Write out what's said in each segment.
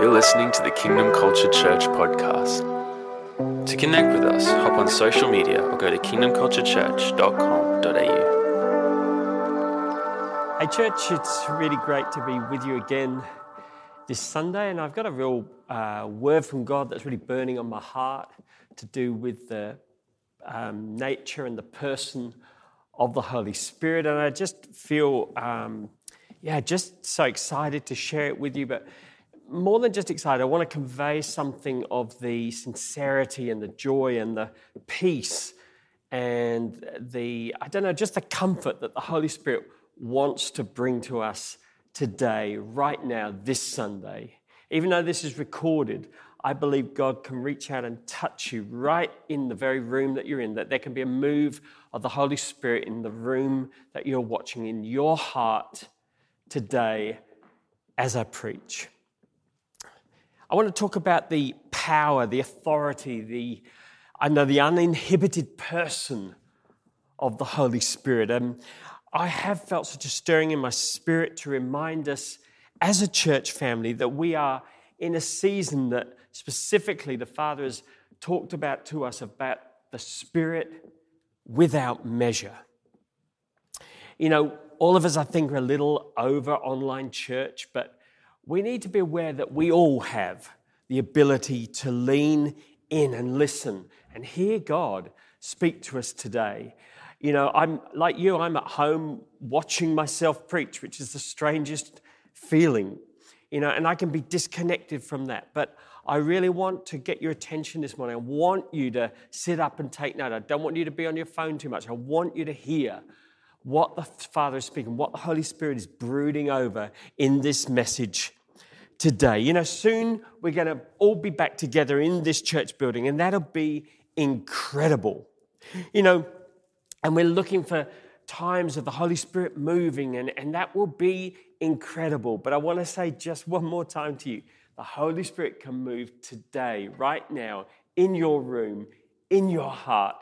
You're listening to the Kingdom Culture Church podcast. To connect with us, hop on social media or go to kingdomculturechurch.com.au. Hey, church, it's really great to be with you again this Sunday, and I've got a real uh, word from God that's really burning on my heart to do with the um, nature and the person of the Holy Spirit. And I just feel, um, yeah, just so excited to share it with you. But more than just excited, I want to convey something of the sincerity and the joy and the peace and the, I don't know, just the comfort that the Holy Spirit wants to bring to us today, right now, this Sunday. Even though this is recorded, I believe God can reach out and touch you right in the very room that you're in, that there can be a move of the Holy Spirit in the room that you're watching, in your heart today as I preach. I want to talk about the power, the authority, the I know the uninhibited person of the Holy Spirit. And I have felt such a stirring in my spirit to remind us as a church family that we are in a season that specifically the Father has talked about to us about the Spirit without measure. You know, all of us, I think, are a little over online church, but we need to be aware that we all have the ability to lean in and listen and hear God speak to us today. You know, I'm like you, I'm at home watching myself preach, which is the strangest feeling, you know, and I can be disconnected from that. But I really want to get your attention this morning. I want you to sit up and take note. I don't want you to be on your phone too much. I want you to hear what the Father is speaking, what the Holy Spirit is brooding over in this message today. You know, soon we're going to all be back together in this church building, and that'll be incredible. You know, and we're looking for times of the Holy Spirit moving, and, and that will be incredible. But I want to say just one more time to you the Holy Spirit can move today, right now, in your room, in your heart,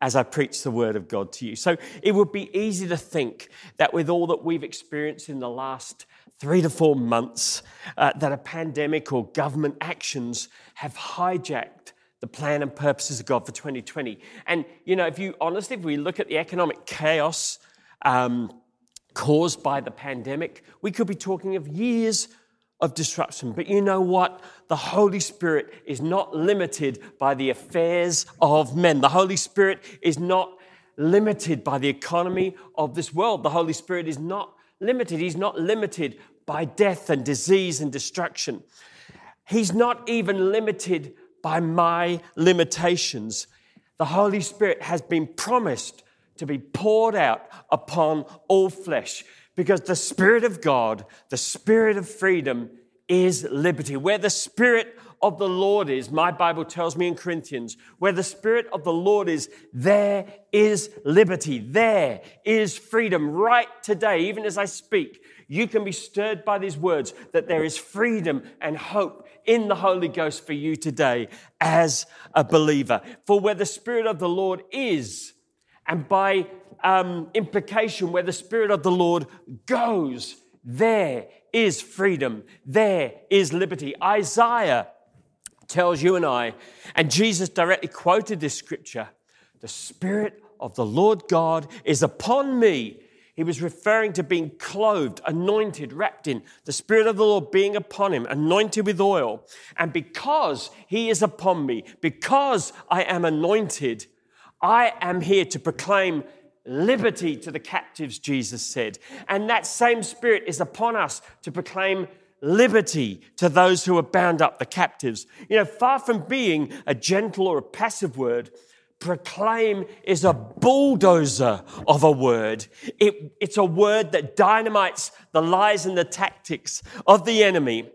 as I preach the word of God to you. So it would be easy to think that with all that we've experienced in the last three to four months, uh, that a pandemic or government actions have hijacked the plan and purposes of God for 2020. And, you know, if you honestly, if we look at the economic chaos um, caused by the pandemic, we could be talking of years of disruption. But you know what? The Holy Spirit is not limited by the affairs of men. The Holy Spirit is not limited by the economy of this world. The Holy Spirit is not limited. He's not limited by death and disease and destruction. He's not even limited by my limitations. The Holy Spirit has been promised to be poured out upon all flesh because the Spirit of God, the Spirit of freedom, is liberty. Where the Spirit of the Lord is, my Bible tells me in Corinthians, where the Spirit of the Lord is, there is liberty. There is freedom. Right today, even as I speak, you can be stirred by these words that there is freedom and hope in the Holy Ghost for you today as a believer. For where the Spirit of the Lord is, and by um, implication, where the Spirit of the Lord goes, there is freedom, there is liberty. Isaiah tells you and I, and Jesus directly quoted this scripture the Spirit of the Lord God is upon me. He was referring to being clothed, anointed, wrapped in the Spirit of the Lord being upon him, anointed with oil. And because he is upon me, because I am anointed, I am here to proclaim liberty to the captives, Jesus said. And that same Spirit is upon us to proclaim liberty to those who are bound up, the captives. You know, far from being a gentle or a passive word, proclaim is a bulldozer of a word. It, it's a word that dynamites the lies and the tactics of the enemy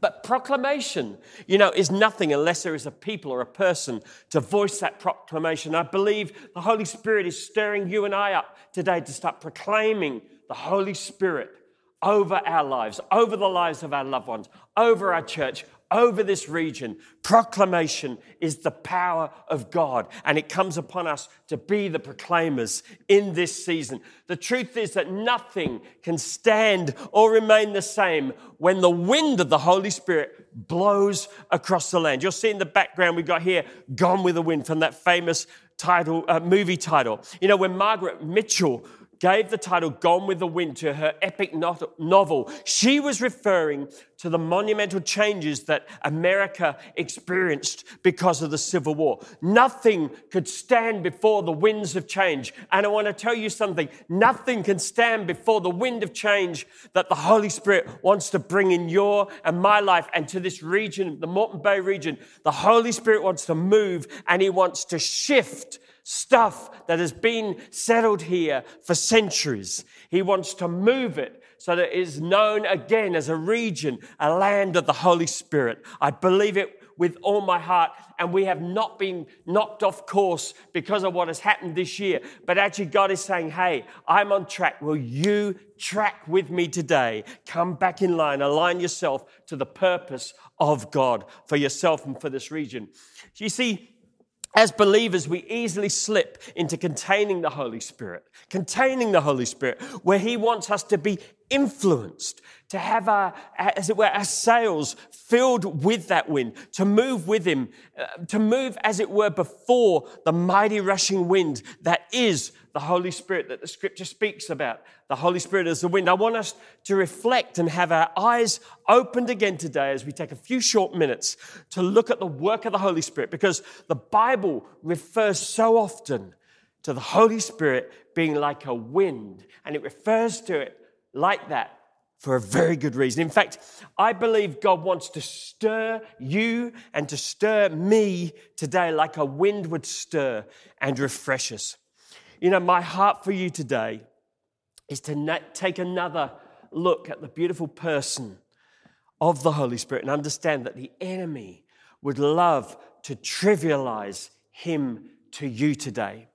but proclamation, you know, is nothing unless there is a people or a person to voice that proclamation. I believe the Holy Spirit is stirring you and I up today to start proclaiming the Holy Spirit over our lives, over the lives of our loved ones, over our church, over this region. Proclamation is the power of God, and it comes upon us to be the proclaimers in this season. The truth is that nothing can stand or remain the same when the wind of the Holy Spirit blows across the land. You'll see in the background we've got here Gone with the Wind from that famous title, uh, movie title. You know, when Margaret Mitchell gave the title Gone with the Wind to her epic novel, she was referring to the monumental changes that America experienced because of the Civil War. Nothing could stand before the winds of change. And I want to tell you something nothing can stand before the wind of change that the Holy Spirit wants to bring in your and my life and to this region, the Moreton Bay region. The Holy Spirit wants to move and He wants to shift stuff that has been settled here for centuries. He wants to move it so that it is known again as a region, a land of the Holy Spirit. I believe it with all my heart, and we have not been knocked off course because of what has happened this year. But actually, God is saying, Hey, I'm on track. Will you track with me today? Come back in line, align yourself to the purpose of God for yourself and for this region. You see, as believers, we easily slip into containing the Holy Spirit, containing the Holy Spirit, where He wants us to be influenced, to have our, as it were, our sails filled with that wind, to move with Him, uh, to move, as it were, before the mighty rushing wind that is the Holy Spirit that the scripture speaks about. The Holy Spirit is the wind. I want us to reflect and have our eyes opened again today as we take a few short minutes to look at the work of the Holy Spirit because the Bible refers so often to the Holy Spirit being like a wind, and it refers to it like that for a very good reason. In fact, I believe God wants to stir you and to stir me today like a wind would stir and refresh us. You know, my heart for you today is to take another look at the beautiful person of the Holy Spirit and understand that the enemy would love to trivialize him to you today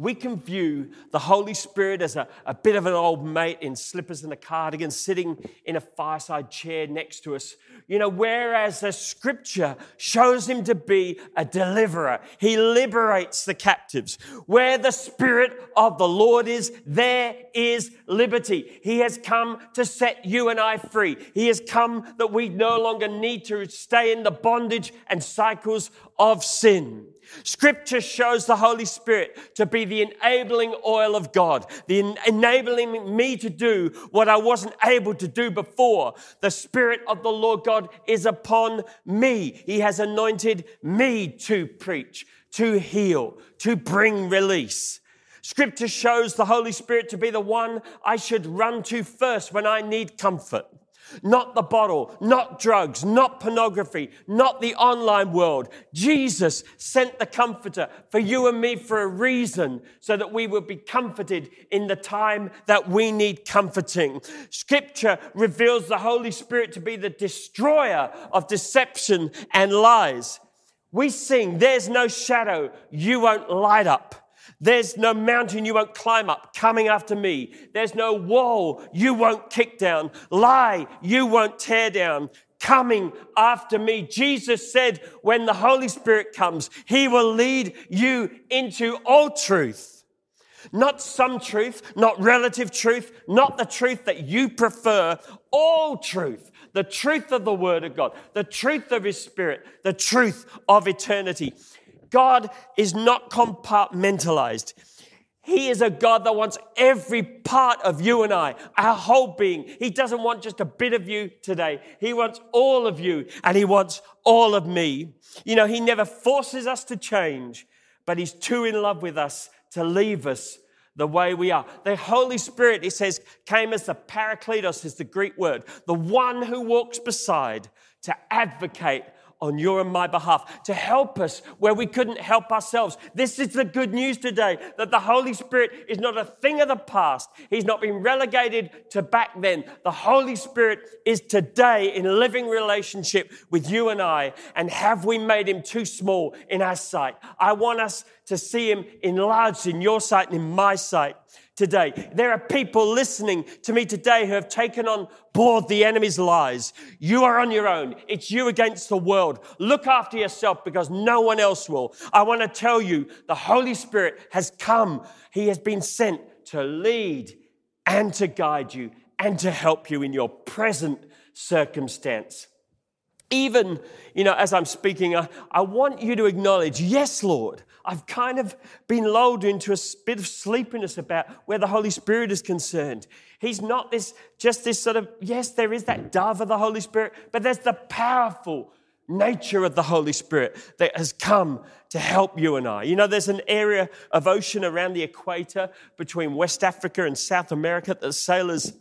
we can view the Holy Spirit as a, a bit of an old mate in slippers and a cardigan sitting in a fireside chair next to us. You know, whereas the scripture shows him to be a deliverer, he liberates the captives. Where the Spirit of the Lord is, there is liberty. He has come to set you and I free. He has come that we no longer need to stay in the bondage and cycles of sin. Scripture shows the Holy Spirit to be the enabling oil of God, the enabling me to do what I wasn't able to do before. The Spirit of the Lord God is upon me. He has anointed me to preach, to heal, to bring release. Scripture shows the Holy Spirit to be the one I should run to first when I need comfort. Not the bottle, not drugs, not pornography, not the online world. Jesus sent the Comforter for you and me for a reason so that we would be comforted in the time that we need comforting. Scripture reveals the Holy Spirit to be the destroyer of deception and lies. We sing, There's no shadow you won't light up. There's no mountain you won't climb up coming after me. There's no wall you won't kick down, lie you won't tear down coming after me. Jesus said, when the Holy Spirit comes, he will lead you into all truth. Not some truth, not relative truth, not the truth that you prefer, all truth. The truth of the Word of God, the truth of His Spirit, the truth of eternity. God is not compartmentalized. He is a God that wants every part of you and I, our whole being. He doesn't want just a bit of you today. He wants all of you and He wants all of me. You know, He never forces us to change, but He's too in love with us to leave us the way we are. The Holy Spirit, it says, came as the Parakletos, is the Greek word, the one who walks beside to advocate on your and my behalf to help us where we couldn't help ourselves. This is the good news today that the Holy Spirit is not a thing of the past. He's not been relegated to back then. The Holy Spirit is today in living relationship with you and I. And have we made him too small in our sight? I want us to see him enlarged in your sight and in my sight today. There are people listening to me today who have taken on board the enemy's lies. You are on your own. It's you against the world. Look after yourself because no one else will. I want to tell you the Holy Spirit has come. He has been sent to lead and to guide you and to help you in your present circumstance. Even, you know, as I'm speaking, I, I want you to acknowledge, yes, Lord, I've kind of been lulled into a bit of sleepiness about where the Holy Spirit is concerned. He's not this, just this sort of, yes, there is that dove of the Holy Spirit, but there's the powerful nature of the Holy Spirit that has come to help you and I. You know, there's an area of ocean around the equator between West Africa and South America that sailors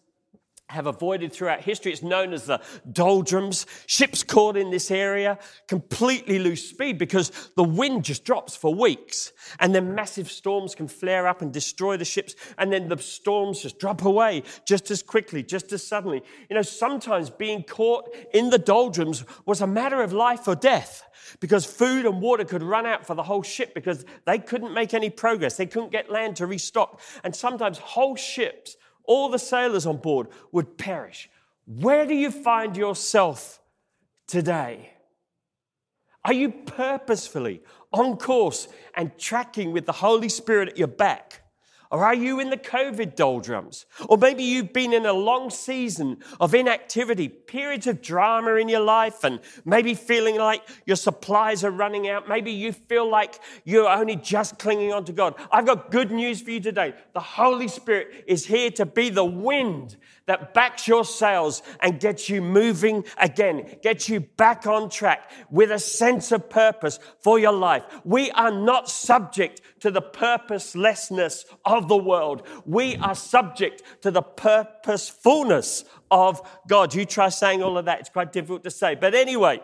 have avoided throughout history. It's known as the doldrums. Ships caught in this area completely lose speed because the wind just drops for weeks. And then massive storms can flare up and destroy the ships. And then the storms just drop away just as quickly, just as suddenly. You know, sometimes being caught in the doldrums was a matter of life or death because food and water could run out for the whole ship because they couldn't make any progress. They couldn't get land to restock. And sometimes whole ships all the sailors on board would perish. Where do you find yourself today? Are you purposefully on course and tracking with the Holy Spirit at your back? Or are you in the COVID doldrums? Or maybe you've been in a long season of inactivity, periods of drama in your life, and maybe feeling like your supplies are running out. Maybe you feel like you're only just clinging on to God. I've got good news for you today. The Holy Spirit is here to be the wind that backs your sails and gets you moving again, gets you back on track with a sense of purpose for your life. We are not subject to the purposelessness of the world. We are subject to the purposefulness of God. You try saying all of that, it's quite difficult to say. But anyway,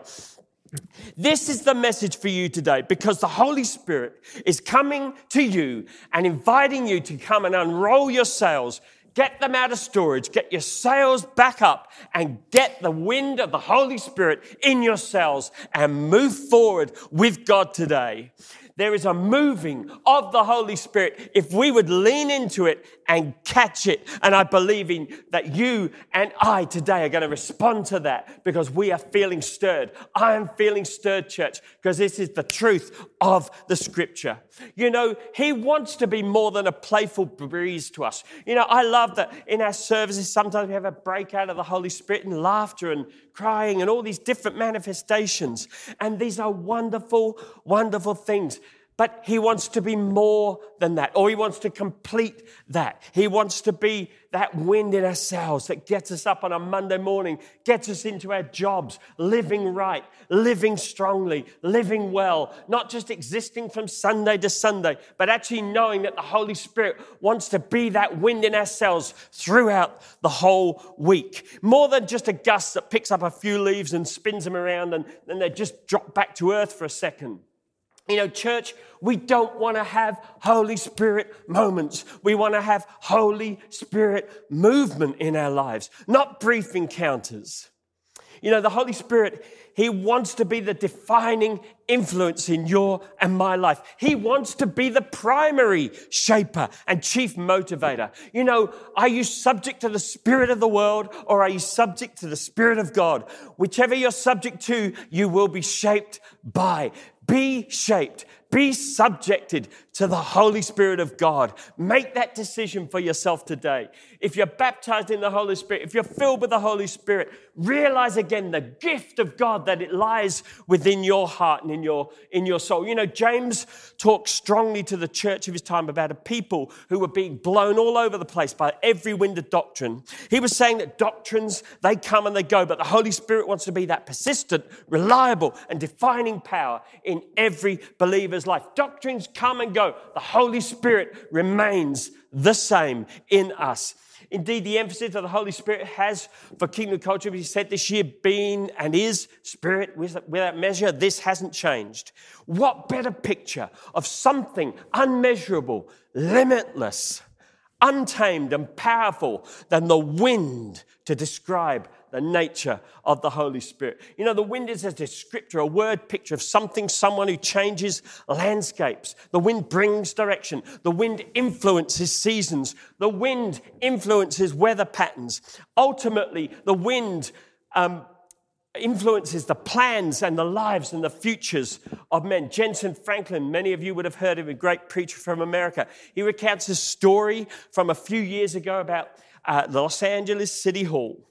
this is the message for you today because the Holy Spirit is coming to you and inviting you to come and unroll your sails get them out of storage, get your sails back up, and get the wind of the Holy Spirit in your sails and move forward with God today. There is a moving of the Holy Spirit if we would lean into it and catch it. And I believe in that you and I today are going to respond to that because we are feeling stirred. I am feeling stirred, church, because this is the truth of the scripture. You know, He wants to be more than a playful breeze to us. You know, I love that in our services, sometimes we have a breakout of the Holy Spirit and laughter and crying and all these different manifestations. And these are wonderful, wonderful things. But he wants to be more than that, or he wants to complete that. He wants to be that wind in our that gets us up on a Monday morning, gets us into our jobs, living right, living strongly, living well, not just existing from Sunday to Sunday, but actually knowing that the Holy Spirit wants to be that wind in our throughout the whole week. More than just a gust that picks up a few leaves and spins them around and then they just drop back to earth for a second. You know, church, we don't want to have Holy Spirit moments. We want to have Holy Spirit movement in our lives, not brief encounters. You know, the Holy Spirit, He wants to be the defining influence in your and my life. He wants to be the primary shaper and chief motivator. You know, are you subject to the Spirit of the world or are you subject to the Spirit of God? Whichever you're subject to, you will be shaped by. Be shaped, be subjected to the Holy Spirit of God. Make that decision for yourself today. If you're baptized in the Holy Spirit, if you're filled with the Holy Spirit, realize again the gift of God that it lies within your heart and in your, in your soul. You know, James talks strongly to the church of his time about a people who were being blown all over the place by every wind of doctrine. He was saying that doctrines, they come and they go, but the Holy Spirit wants to be that persistent, reliable, and defining power in every believer's life. Doctrines come and go. The Holy Spirit remains the same in us. Indeed, the emphasis that the Holy Spirit has for kingdom culture, he said this year, being and is spirit without measure, this hasn't changed. What better picture of something unmeasurable, limitless, untamed, and powerful than the wind to describe the nature of the Holy Spirit. You know, the wind is a descriptor, a word picture of something, someone who changes landscapes. The wind brings direction. The wind influences seasons. The wind influences weather patterns. Ultimately, the wind um, influences the plans and the lives and the futures of men. Jentezen Franklin, many of you would have heard of a great preacher from America. He recounts a story from a few years ago about uh, the Los Angeles City Hall.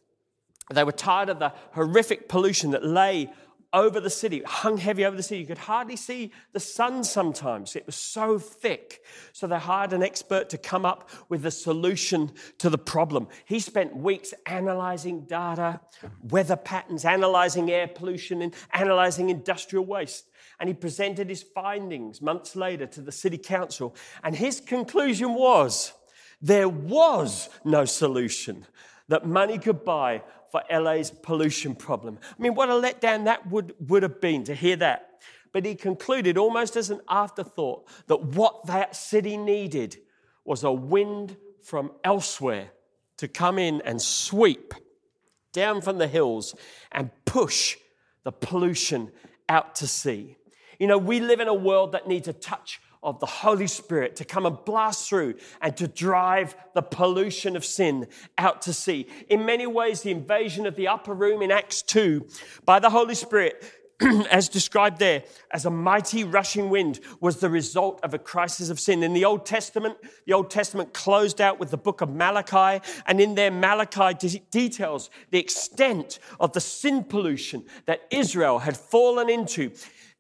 They were tired of the horrific pollution that lay over the city, hung heavy over the city. You could hardly see the sun sometimes. It was so thick. So they hired an expert to come up with a solution to the problem. He spent weeks analyzing data, weather patterns, analyzing air pollution, and analyzing industrial waste. And he presented his findings months later to the city council. And his conclusion was there was no solution that money could buy for LA's pollution problem. I mean, what a letdown that would, would have been to hear that. But he concluded, almost as an afterthought, that what that city needed was a wind from elsewhere to come in and sweep down from the hills and push the pollution out to sea. You know, we live in a world that needs a touch of the Holy Spirit to come and blast through and to drive the pollution of sin out to sea. In many ways, the invasion of the upper room in Acts 2 by the Holy Spirit as described there as a mighty rushing wind was the result of a crisis of sin in the old testament the old testament closed out with the book of malachi and in there malachi de- details the extent of the sin pollution that israel had fallen into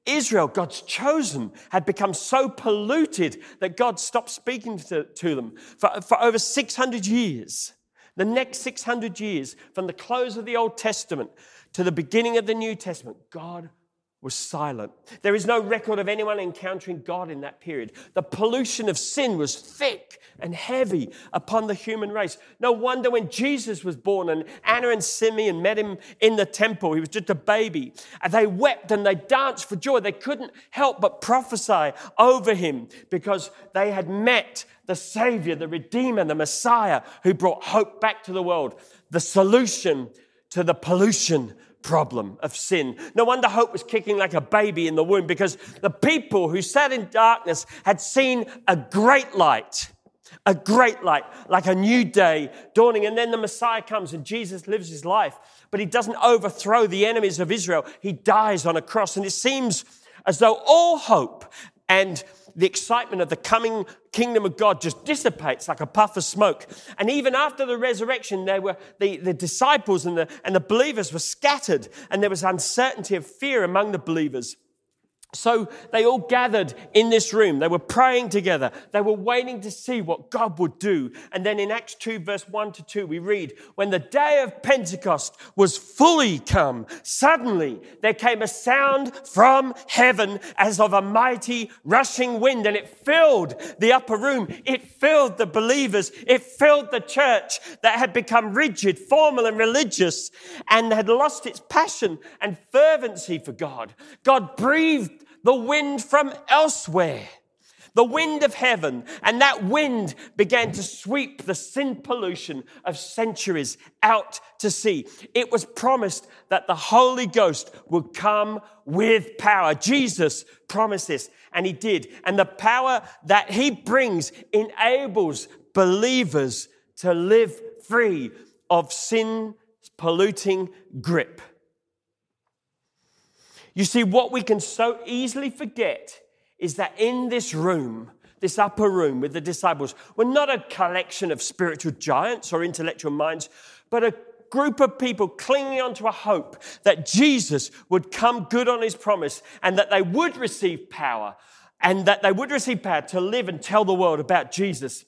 Israel, God's chosen, had become so polluted that God stopped speaking to, to them for, for over 600 years. The next 600 years, from the close of the Old Testament to the beginning of the New Testament, God was silent. There is no record of anyone encountering God in that period. The pollution of sin was thick and heavy upon the human race. No wonder when Jesus was born and Anna and Simeon met him in the temple, he was just a baby, and they wept and they danced for joy. They couldn't help but prophesy over him because they had met the Savior, the Redeemer, the Messiah who brought hope back to the world, the solution to the pollution problem of sin. No wonder hope was kicking like a baby in the womb because the people who sat in darkness had seen a great light. A great light, like a new day dawning. And then the Messiah comes and Jesus lives his life. But he doesn't overthrow the enemies of Israel. He dies on a cross. And it seems as though all hope and the excitement of the coming kingdom of God just dissipates like a puff of smoke. And even after the resurrection, they were, the, the disciples and the, and the believers were scattered, and there was uncertainty of fear among the believers. So they all gathered in this room. They were praying together. They were waiting to see what God would do. And then in Acts 2, verse 1 to 2, we read, When the day of Pentecost was fully come, suddenly there came a sound from heaven as of a mighty rushing wind, and it filled the upper room. It filled the believers. It filled the church that had become rigid, formal, and religious and had lost its passion and fervency for God. God breathed the wind from elsewhere, the wind of heaven. And that wind began to sweep the sin pollution of centuries out to sea. It was promised that the Holy Ghost would come with power. Jesus promised this, and he did. And the power that he brings enables believers to live free of sin polluting grip. You see, what we can so easily forget is that in this room, this upper room with the disciples, we're not a collection of spiritual giants or intellectual minds, but a group of people clinging onto a hope that Jesus would come good on his promise and that they would receive power and that they would receive power to live and tell the world about Jesus.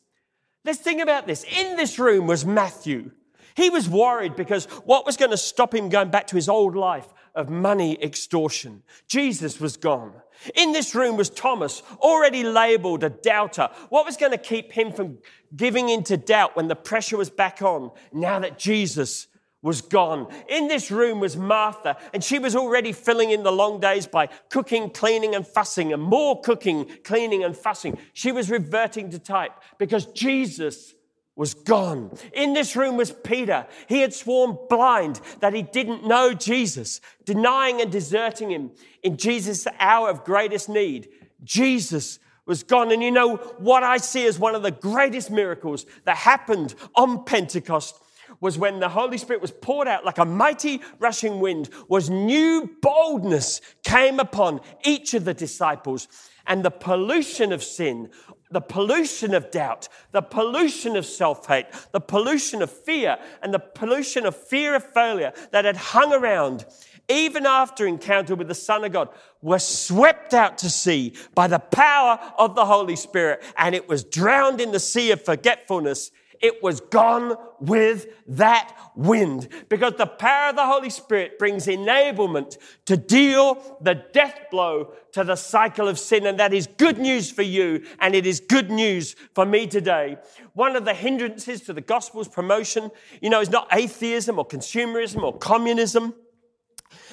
Let's think about this. In this room was Matthew. He was worried because what was going to stop him going back to his old life of money extortion. Jesus was gone. In this room was Thomas, already labeled a doubter. What was going to keep him from giving into doubt when the pressure was back on now that Jesus was gone? In this room was Martha, and she was already filling in the long days by cooking, cleaning, and fussing, and more cooking, cleaning, and fussing. She was reverting to type because Jesus was gone. In this room was Peter. He had sworn blind that he didn't know Jesus, denying and deserting him in Jesus' hour of greatest need. Jesus was gone. And you know what I see as one of the greatest miracles that happened on Pentecost was when the Holy Spirit was poured out like a mighty rushing wind, was new boldness came upon each of the disciples and the pollution of sin the pollution of doubt, the pollution of self hate, the pollution of fear, and the pollution of fear of failure that had hung around, even after encounter with the Son of God, were swept out to sea by the power of the Holy Spirit, and it was drowned in the sea of forgetfulness it was gone with that wind because the power of the Holy Spirit brings enablement to deal the death blow to the cycle of sin. And that is good news for you and it is good news for me today. One of the hindrances to the gospel's promotion, you know, is not atheism or consumerism or communism.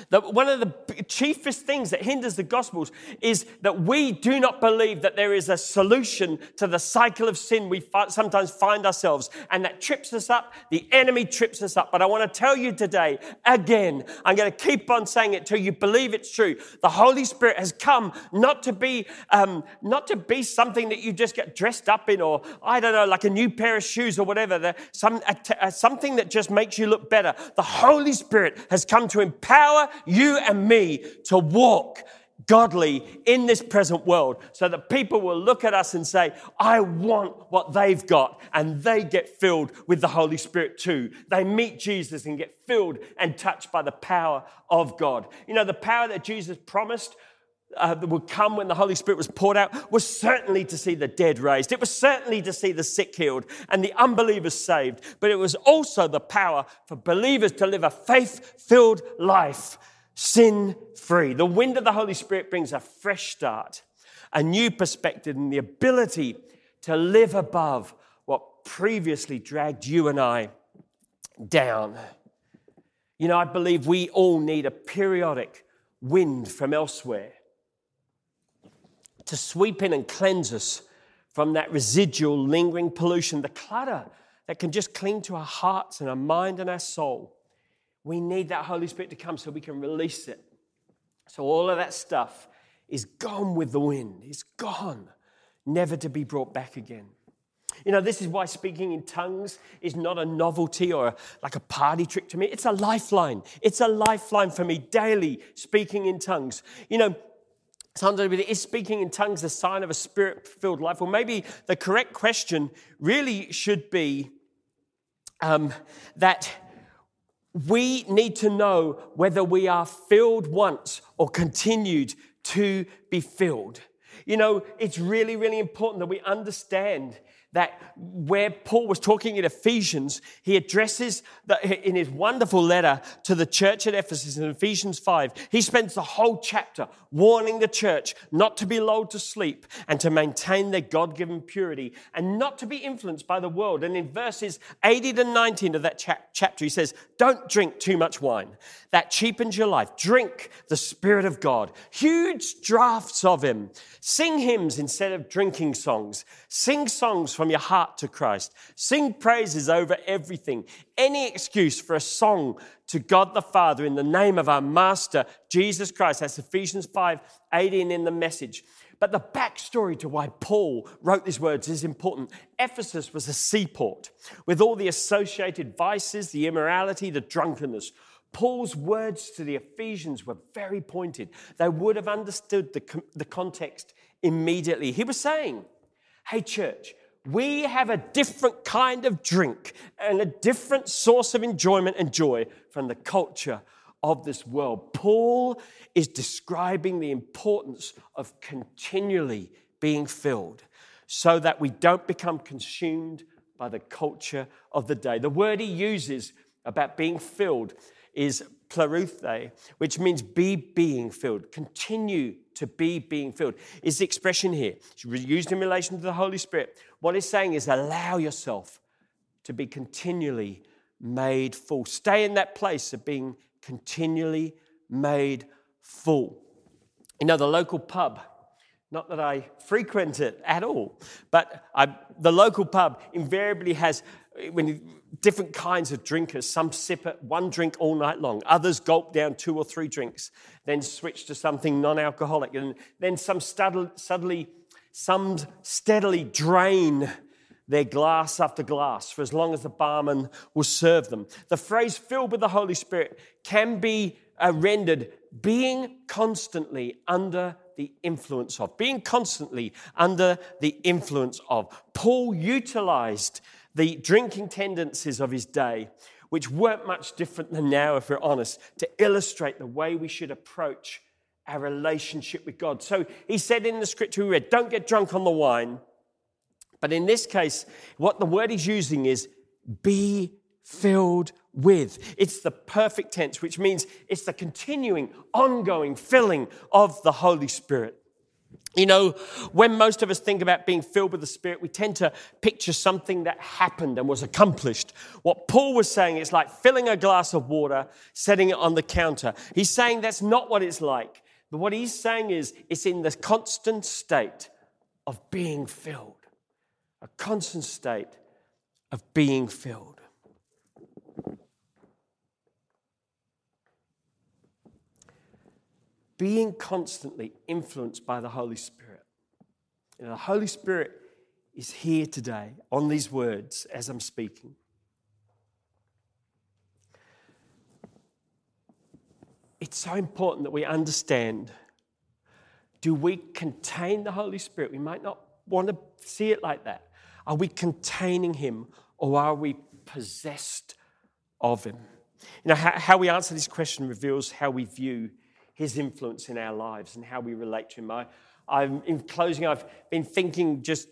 That one of the chiefest things that hinders the Gospels is that we do not believe that there is a solution to the cycle of sin we sometimes find ourselves, and that trips us up. The enemy trips us up. But I want to tell you today, again, I'm going to keep on saying it till you believe it's true. The Holy Spirit has come not to be um, not to be something that you just get dressed up in, or I don't know, like a new pair of shoes or whatever. Some, something that just makes you look better. The Holy Spirit has come to empower you and me to walk godly in this present world so that people will look at us and say, I want what they've got. And they get filled with the Holy Spirit too. They meet Jesus and get filled and touched by the power of God. You know, the power that Jesus promised uh, that would come when the Holy Spirit was poured out was certainly to see the dead raised. It was certainly to see the sick healed and the unbelievers saved. But it was also the power for believers to live a faith filled life, sin free. The wind of the Holy Spirit brings a fresh start, a new perspective, and the ability to live above what previously dragged you and I down. You know, I believe we all need a periodic wind from elsewhere to sweep in and cleanse us from that residual, lingering pollution, the clutter that can just cling to our hearts and our mind and our soul. We need that Holy Spirit to come so we can release it. So all of that stuff is gone with the wind, it's gone, never to be brought back again. You know, this is why speaking in tongues is not a novelty or a, like a party trick to me. It's a lifeline. It's a lifeline for me daily, speaking in tongues. You know, Sometimes is speaking in tongues a sign of a spirit filled life? Well, maybe the correct question really should be um, that we need to know whether we are filled once or continued to be filled. You know, it's really, really important that we understand that where Paul was talking in Ephesians, he addresses the, in his wonderful letter to the church at Ephesus in Ephesians 5. He spends the whole chapter warning the church not to be lulled to sleep and to maintain their God given purity and not to be influenced by the world. And in verses 80 to 19 of that chapter, he says, Don't drink too much wine. That cheapens your life. Drink the Spirit of God, huge drafts of Him. Sing hymns instead of drinking songs. Sing songs from your heart to Christ. Sing praises over everything. Any excuse for a song to God the Father in the name of our Master, Jesus Christ. That's Ephesians 5 18 in the message. But the backstory to why Paul wrote these words is important. Ephesus was a seaport with all the associated vices, the immorality, the drunkenness. Paul's words to the Ephesians were very pointed. They would have understood the, the context immediately. He was saying, Hey, church, we have a different kind of drink and a different source of enjoyment and joy from the culture of this world. Paul is describing the importance of continually being filled so that we don't become consumed by the culture of the day. The word he uses about being filled is pleruthe, which means be being filled, continue to be being filled. Is the expression here. It's used in relation to the Holy Spirit. What it's saying is allow yourself to be continually made full. Stay in that place of being continually made full. You know, the local pub Not that I frequent it at all, but I, the local pub invariably has when different kinds of drinkers. Some sip it one drink all night long, others gulp down two or three drinks, then switch to something non-alcoholic, and then some suddenly, some steadily drain their glass after glass for as long as the barman will serve them. The phrase filled with the Holy Spirit can be uh, rendered being constantly under the influence of. Being constantly under the influence of. Paul utilized the drinking tendencies of his day, which weren't much different than now, if we're honest, to illustrate the way we should approach our relationship with God. So he said in the scripture we read, don't get drunk on the wine. But in this case, what the word he's using is be filled with. It's the perfect tense, which means it's the continuing, ongoing filling of the Holy Spirit. You know, when most of us think about being filled with the Spirit, we tend to picture something that happened and was accomplished. What Paul was saying is like filling a glass of water, setting it on the counter. He's saying that's not what it's like. But what he's saying is it's in the constant state of being filled, a constant state of being filled. Being constantly influenced by the Holy Spirit. You know, the Holy Spirit is here today on these words as I'm speaking. It's so important that we understand do we contain the Holy Spirit? We might not want to see it like that. Are we containing Him or are we possessed of Him? You know, how, how we answer this question reveals how we view his influence in our lives and how we relate to him. I, I'm, in closing, I've been thinking just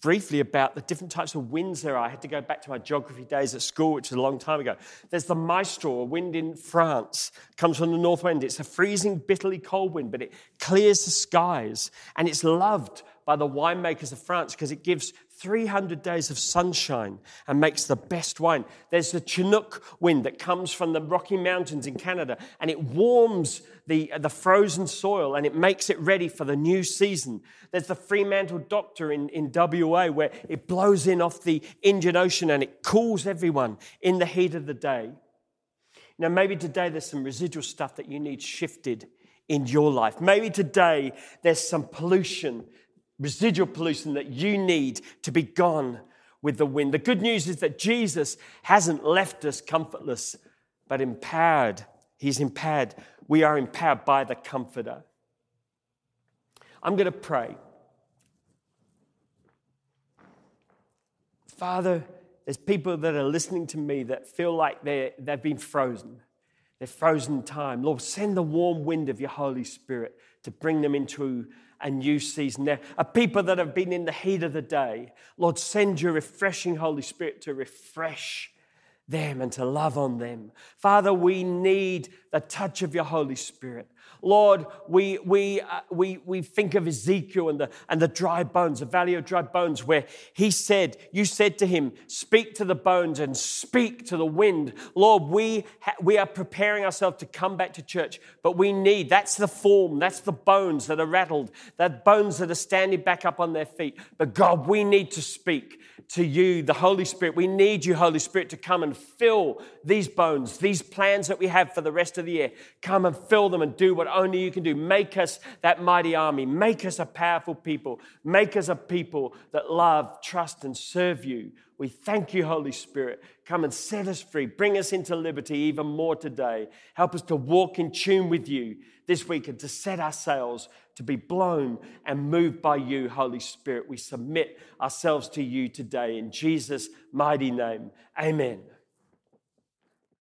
briefly about the different types of winds there are. I had to go back to my geography days at school, which was a long time ago. There's the mistral, a wind in France, comes from the north wind. It's a freezing, bitterly cold wind, but it clears the skies, and it's loved by the winemakers of France because it gives 300 days of sunshine and makes the best wine. There's the Chinook wind that comes from the Rocky Mountains in Canada and it warms the, the frozen soil and it makes it ready for the new season. There's the Fremantle Doctor in, in WA where it blows in off the Indian Ocean and it cools everyone in the heat of the day. Now, maybe today there's some residual stuff that you need shifted in your life. Maybe today there's some pollution residual pollution that you need to be gone with the wind. The good news is that Jesus hasn't left us comfortless, but empowered. He's empowered. We are empowered by the Comforter. I'm going to pray. Father, there's people that are listening to me that feel like they they've been frozen. They're frozen in time. Lord, send the warm wind of your Holy Spirit to bring them into a new season. There a people that have been in the heat of the day. Lord, send your refreshing Holy Spirit to refresh them and to love on them. Father, we need the touch of your Holy Spirit. Lord, we, we, uh, we, we think of Ezekiel and the, and the dry bones, the valley of dry bones, where he said, You said to him, Speak to the bones and speak to the wind. Lord, we, ha- we are preparing ourselves to come back to church, but we need, that's the form, that's the bones that are rattled, that bones that are standing back up on their feet. But God, we need to speak to you, the Holy Spirit. We need you, Holy Spirit, to come and fill these bones, these plans that we have for the rest of the year. Come and fill them and do what only you can do. Make us that mighty army. Make us a powerful people. Make us a people that love, trust, and serve you. We thank you, Holy Spirit. Come and set us free. Bring us into liberty even more today. Help us to walk in tune with you this week and to set our sails to be blown and moved by you, Holy Spirit. We submit ourselves to you today in Jesus' mighty name. Amen.